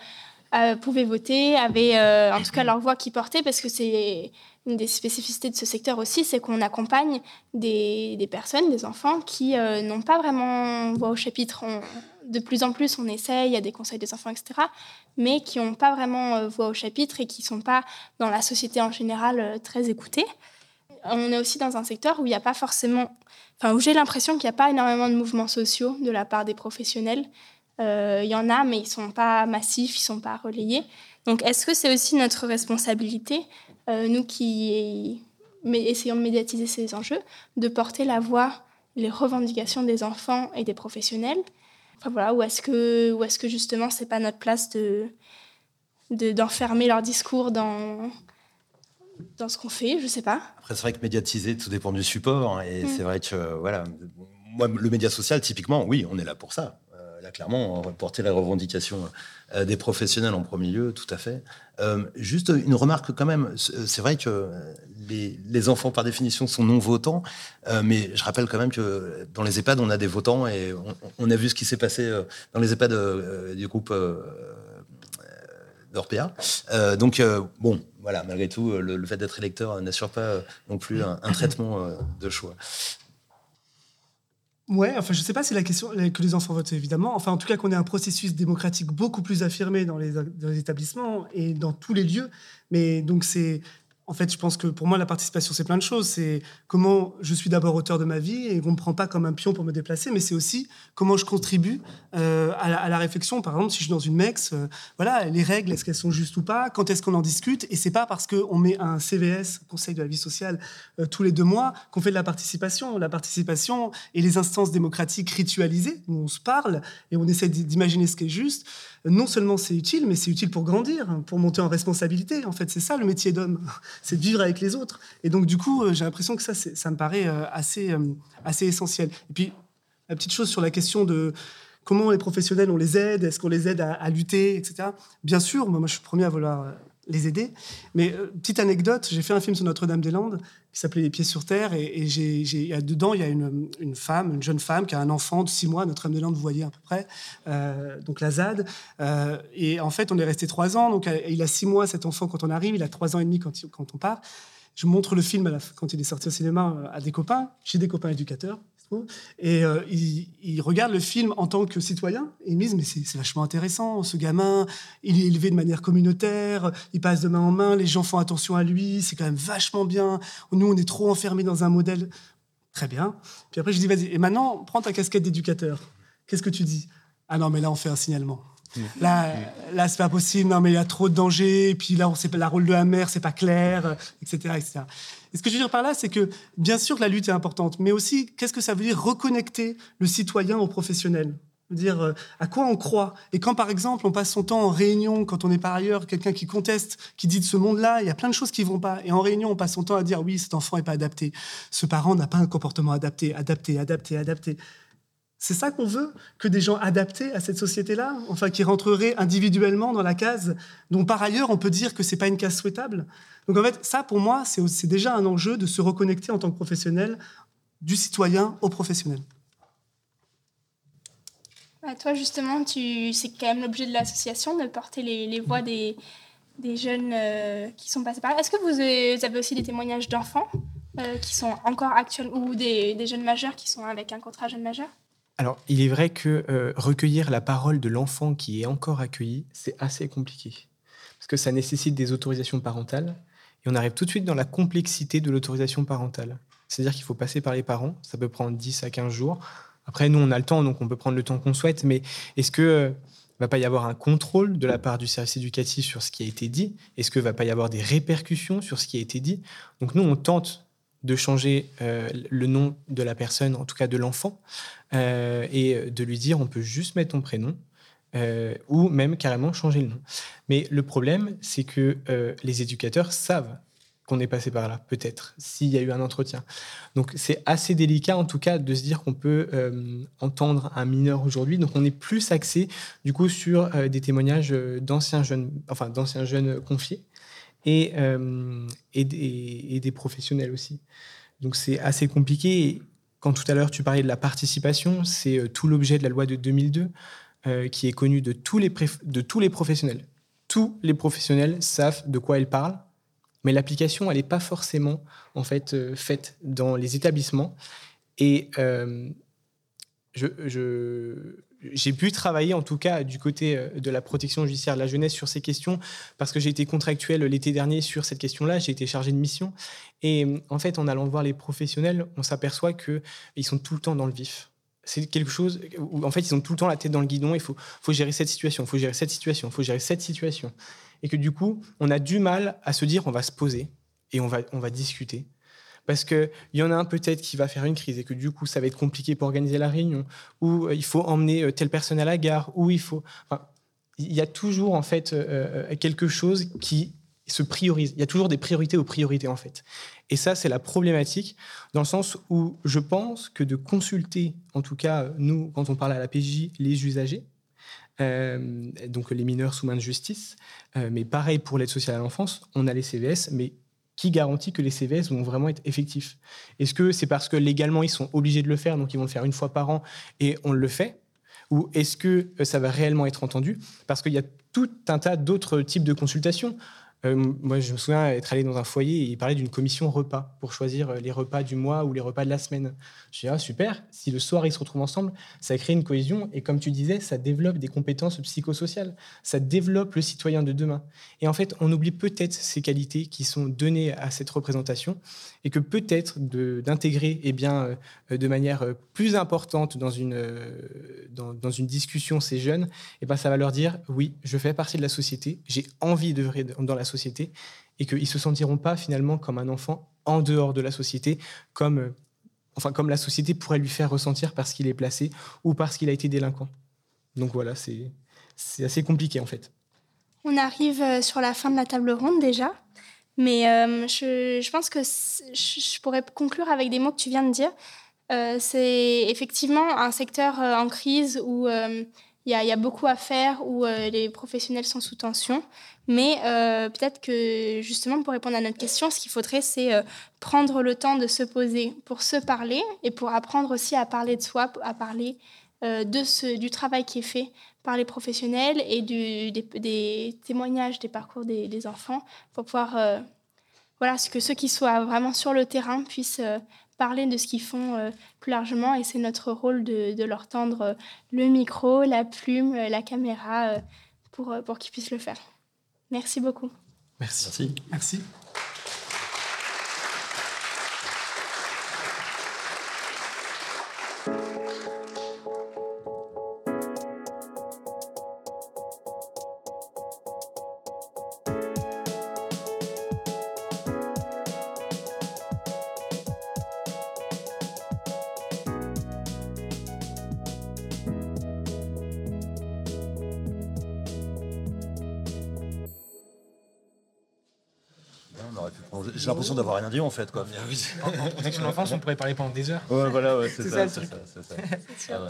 euh, pouvaient voter, avaient euh, en tout cas leur voix qui portait, parce que c'est une des spécificités de ce secteur aussi, c'est qu'on accompagne des, des personnes, des enfants qui euh, n'ont pas vraiment voix au chapitre. On- de plus en plus, on essaye, il y a des conseils des enfants, etc mais qui n'ont pas vraiment voix au chapitre et qui ne sont pas dans la société en général très écoutés. On est aussi dans un secteur où il n'y a pas forcément, enfin où j'ai l'impression qu'il n'y a pas énormément de mouvements sociaux de la part des professionnels. Euh, Il y en a, mais ils ne sont pas massifs, ils ne sont pas relayés. Donc est-ce que c'est aussi notre responsabilité, euh, nous qui essayons de médiatiser ces enjeux, de porter la voix, les revendications des enfants et des professionnels? Enfin, voilà, ou est-ce que, ou est-ce que justement c'est pas notre place de de- d'enfermer leur discours dans dans ce qu'on fait, je sais pas. Après, c'est vrai que médiatiser, tout dépend du support. hein, Et Mm. c'est vrai que, euh, voilà, moi, le média social, typiquement, oui, on est là pour ça. Euh, là, clairement, porter les revendications euh, des professionnels en premier lieu, tout à fait. Euh, juste une remarque quand même, c'est vrai que les, enfants, par définition, sont non votants, mais je rappelle quand même que dans les EHPAD, on a des votants et on, on a vu ce qui s'est passé dans les EHPAD du groupe d'Orpea. donc, bon, voilà, malgré tout, le, fait d'être électeur n'assure pas non plus un traitement de choix. Ouais, enfin, je ne sais pas si la question que les enfants votent, évidemment. Enfin, en tout cas, qu'on ait un processus démocratique beaucoup plus affirmé dans les, dans les établissements et dans tous les lieux. Mais donc, c'est en fait, je pense que pour moi, la participation, c'est plein de choses. C'est comment je suis d'abord auteur de ma vie et on ne me prend pas comme un pion pour me déplacer, mais c'est aussi comment je contribue euh, à, la, réflexion. Par exemple, si je suis dans une MEX, euh, voilà, les règles, est-ce qu'elles sont justes ou pas? Quand est-ce qu'on en discute? Et c'est pas parce qu'on met un CVS, Conseil de la vie sociale, euh, tous les deux mois qu'on fait de la participation. La participation et les instances démocratiques ritualisées, où on se parle et on essaie d'imaginer ce qui est juste non seulement c'est utile, mais c'est utile pour grandir, pour monter en responsabilité. En fait, c'est ça le métier d'homme, c'est de vivre avec les autres. Et donc, du coup, euh, j'ai l'impression que ça, ça me paraît euh, assez, euh, assez essentiel. Et puis, la petite chose sur la question de comment les professionnels, on les aide, est-ce qu'on les aide à, lutter, etc. Bien sûr, moi, je suis premier à vouloir les aider. Mais petite anecdote, j'ai fait un film sur Notre-Dame-des-Landes qui s'appelait Les pieds sur terre. Et, dedans, il y a une, femme, une jeune femme qui a un enfant de six mois, Notre-Dame-des-Landes, vous voyez à peu près, euh, donc la ZAD. Euh, et en fait, on est resté trois ans. Donc, il a six mois, cet enfant, quand on arrive. Il a trois ans et demi quand, on part. Je montre le film quand il est sorti au cinéma à des copains. J'ai des copains éducateurs. Et euh, ils, regardent le film en tant que citoyen et ils me disent mais c'est vachement intéressant, ce gamin, il est élevé de manière communautaire, il passe de main en main, les gens font attention à lui, c'est quand même vachement bien. Nous, on est trop enfermés dans un modèle. Très bien. Puis après, je dis vas-y, et maintenant, prends ta casquette d'éducateur. Qu'est-ce que tu dis? Ah non, mais là, on fait un signalement. Là, là c'est pas possible. Non, mais il y a trop de dangers. Et puis là, on sait pas la rôle de la mère, c'est pas clair, etc., etc. Et ce que je veux dire par là, c'est que bien sûr la lutte est importante, mais aussi qu'est-ce que ça veut dire reconnecter le citoyen au professionnel? Dire euh, à quoi on croit? Et quand, par exemple, on passe son temps en réunion, quand on est par ailleurs quelqu'un qui conteste, qui dit de ce monde-là, il y a plein de choses qui vont pas. Et en réunion, on passe son temps à dire oui, cet enfant n'est pas adapté. Ce parent n'a pas un comportement adapté, adapté, adapté, adapté. C'est ça qu'on veut Que des gens adaptés à cette société-là Enfin, qui rentreraient individuellement dans la case dont par ailleurs on peut dire que c'est pas une case souhaitable Donc en fait, ça pour moi, c'est déjà un enjeu de se reconnecter en tant que professionnel du citoyen au professionnel. toi, justement, c'est quand même l'objet de l'association de porter les, voix des, jeunes euh, qui sont passés par là. Est-ce que vous avez aussi des témoignages d'enfants euh, qui sont encore actuels ou des, des, jeunes majeurs qui sont avec un contrat jeune majeur? Alors, il est vrai que euh, recueillir la parole de l'enfant qui est encore accueilli, c'est assez compliqué. Parce que ça nécessite des autorisations parentales. Et on arrive tout de suite dans la complexité de l'autorisation parentale. C'est-à-dire qu'il faut passer par les parents. Ça peut prendre 10 à 15 jours. Après, nous, on a le temps, donc on peut prendre le temps qu'on souhaite. Mais est-ce que euh, va pas y avoir un contrôle de la part du service éducatif sur ce qui a été dit? Est-ce que va pas y avoir des répercussions sur ce qui a été dit? Donc nous, on tente de changer euh, le nom de la personne, en tout cas de l'enfant, euh, et de lui dire on peut juste mettre ton prénom. Euh, ou même carrément changer le nom. Mais le problème, c'est que les éducateurs savent qu'on est passé par là, peut-être, s'il y a eu un entretien. Donc c'est assez délicat, en tout cas, de se dire qu'on peut entendre un mineur aujourd'hui. Donc on est plus axé, du coup, sur des témoignages d'anciens jeunes, enfin d'anciens jeunes confiés, et, euh, et, des, professionnels aussi. Donc c'est assez compliqué. Quand tout à l'heure tu parlais de la participation, c'est euh, tout l'objet de la loi de 2002 euh, qui est connu de tous, les de tous les professionnels. Tous les professionnels savent de quoi ils parlent, mais l'application, elle n'est pas forcément en fait faite dans les établissements. Et je, j'ai pu travailler en tout cas du côté euh, de la protection judiciaire de la jeunesse sur ces questions parce que j'ai été contractuel l'été dernier sur cette question-là, j'ai été chargé de mission. Et en fait en allant voir les professionnels, on s'aperçoit que ils sont tout le temps dans le vif. C'est quelque chose où en fait ils ont tout le temps la tête dans le guidon, il faut, gérer cette situation, il faut gérer cette situation, il faut gérer cette situation. Et que du coup, on a du mal à se dire on va se poser et on va discuter parce qu'il y en a un peut-être qui va faire une crise et que du coup, ça va être compliqué pour organiser la réunion, ou euh, il faut emmener euh, telle personne à la gare, ou il faut... il y a toujours en fait euh, quelque chose qui se priorisent. Il y a toujours des priorités aux priorités, en fait. Et ça, c'est la problématique, dans le sens où je pense que de consulter, en tout cas, nous, quand on parle à la PJ, les usagers, donc les mineurs sous main de justice, mais pareil pour l'aide sociale à l'enfance, on a les CVS, mais qui garantit que les CVS vont vraiment être effectifs. Est-ce que c'est parce que légalement ils sont obligés de le faire, donc ils vont le faire une fois par an et on le fait? Ou est-ce que euh, ça va réellement être entendu? Parce qu'il y a tout un tas d'autres types de consultations. Euh, moi, je me souviens être allé dans un foyer et il parlait d'une commission repas pour choisir euh, les repas du mois ou les repas de la semaine. Je dis, ah, super, si le soir ils se retrouvent ensemble, ça crée une cohésion et comme tu disais, ça développe des compétences psychosociales, ça développe le citoyen de demain. Et en fait, on oublie peut-être ces qualités qui sont données à cette représentation et que peut-être d'intégrer eh euh, de manière plus importante dans une, dans une discussion ces jeunes, eh ben, ça va leur dire, oui, je fais partie de la société, j'ai envie d'œuvrer dans la société et qu'ils se sentiront pas finalement comme un enfant en dehors de la société, comme, euh, enfin, comme la société pourrait lui faire ressentir parce qu'il est placé ou parce qu'il a été délinquant. Donc voilà, c'est assez compliqué en fait. On arrive euh, sur la fin de la table ronde déjà, mais euh, je, je, pense que je pourrais conclure avec des mots que tu viens de dire. c'est effectivement un secteur en crise où il y, a beaucoup à faire, où les professionnels sont sous tension. Mais euh, peut-être que justement, pour répondre à notre question, ce qu'il faudrait, c'est euh, prendre le temps de se poser pour se parler et pour apprendre aussi à parler de soi, à parler euh, de ce, du travail qui est fait par les professionnels et des, témoignages des parcours des, des enfants pour pouvoir, voilà, que ceux qui soient vraiment sur le terrain puissent parler de ce qu'ils font plus largement. Et c'est notre rôle de, de, leur tendre le micro, la plume, la caméra pour, pour qu'ils puissent le faire. Merci beaucoup. Merci. Merci. L'impression d'avoir rien dit en fait. Quoi. en, en, en, on pourrait parler pendant des heures. Ouais, voilà, ouais, c'est ça. ça, ça, ça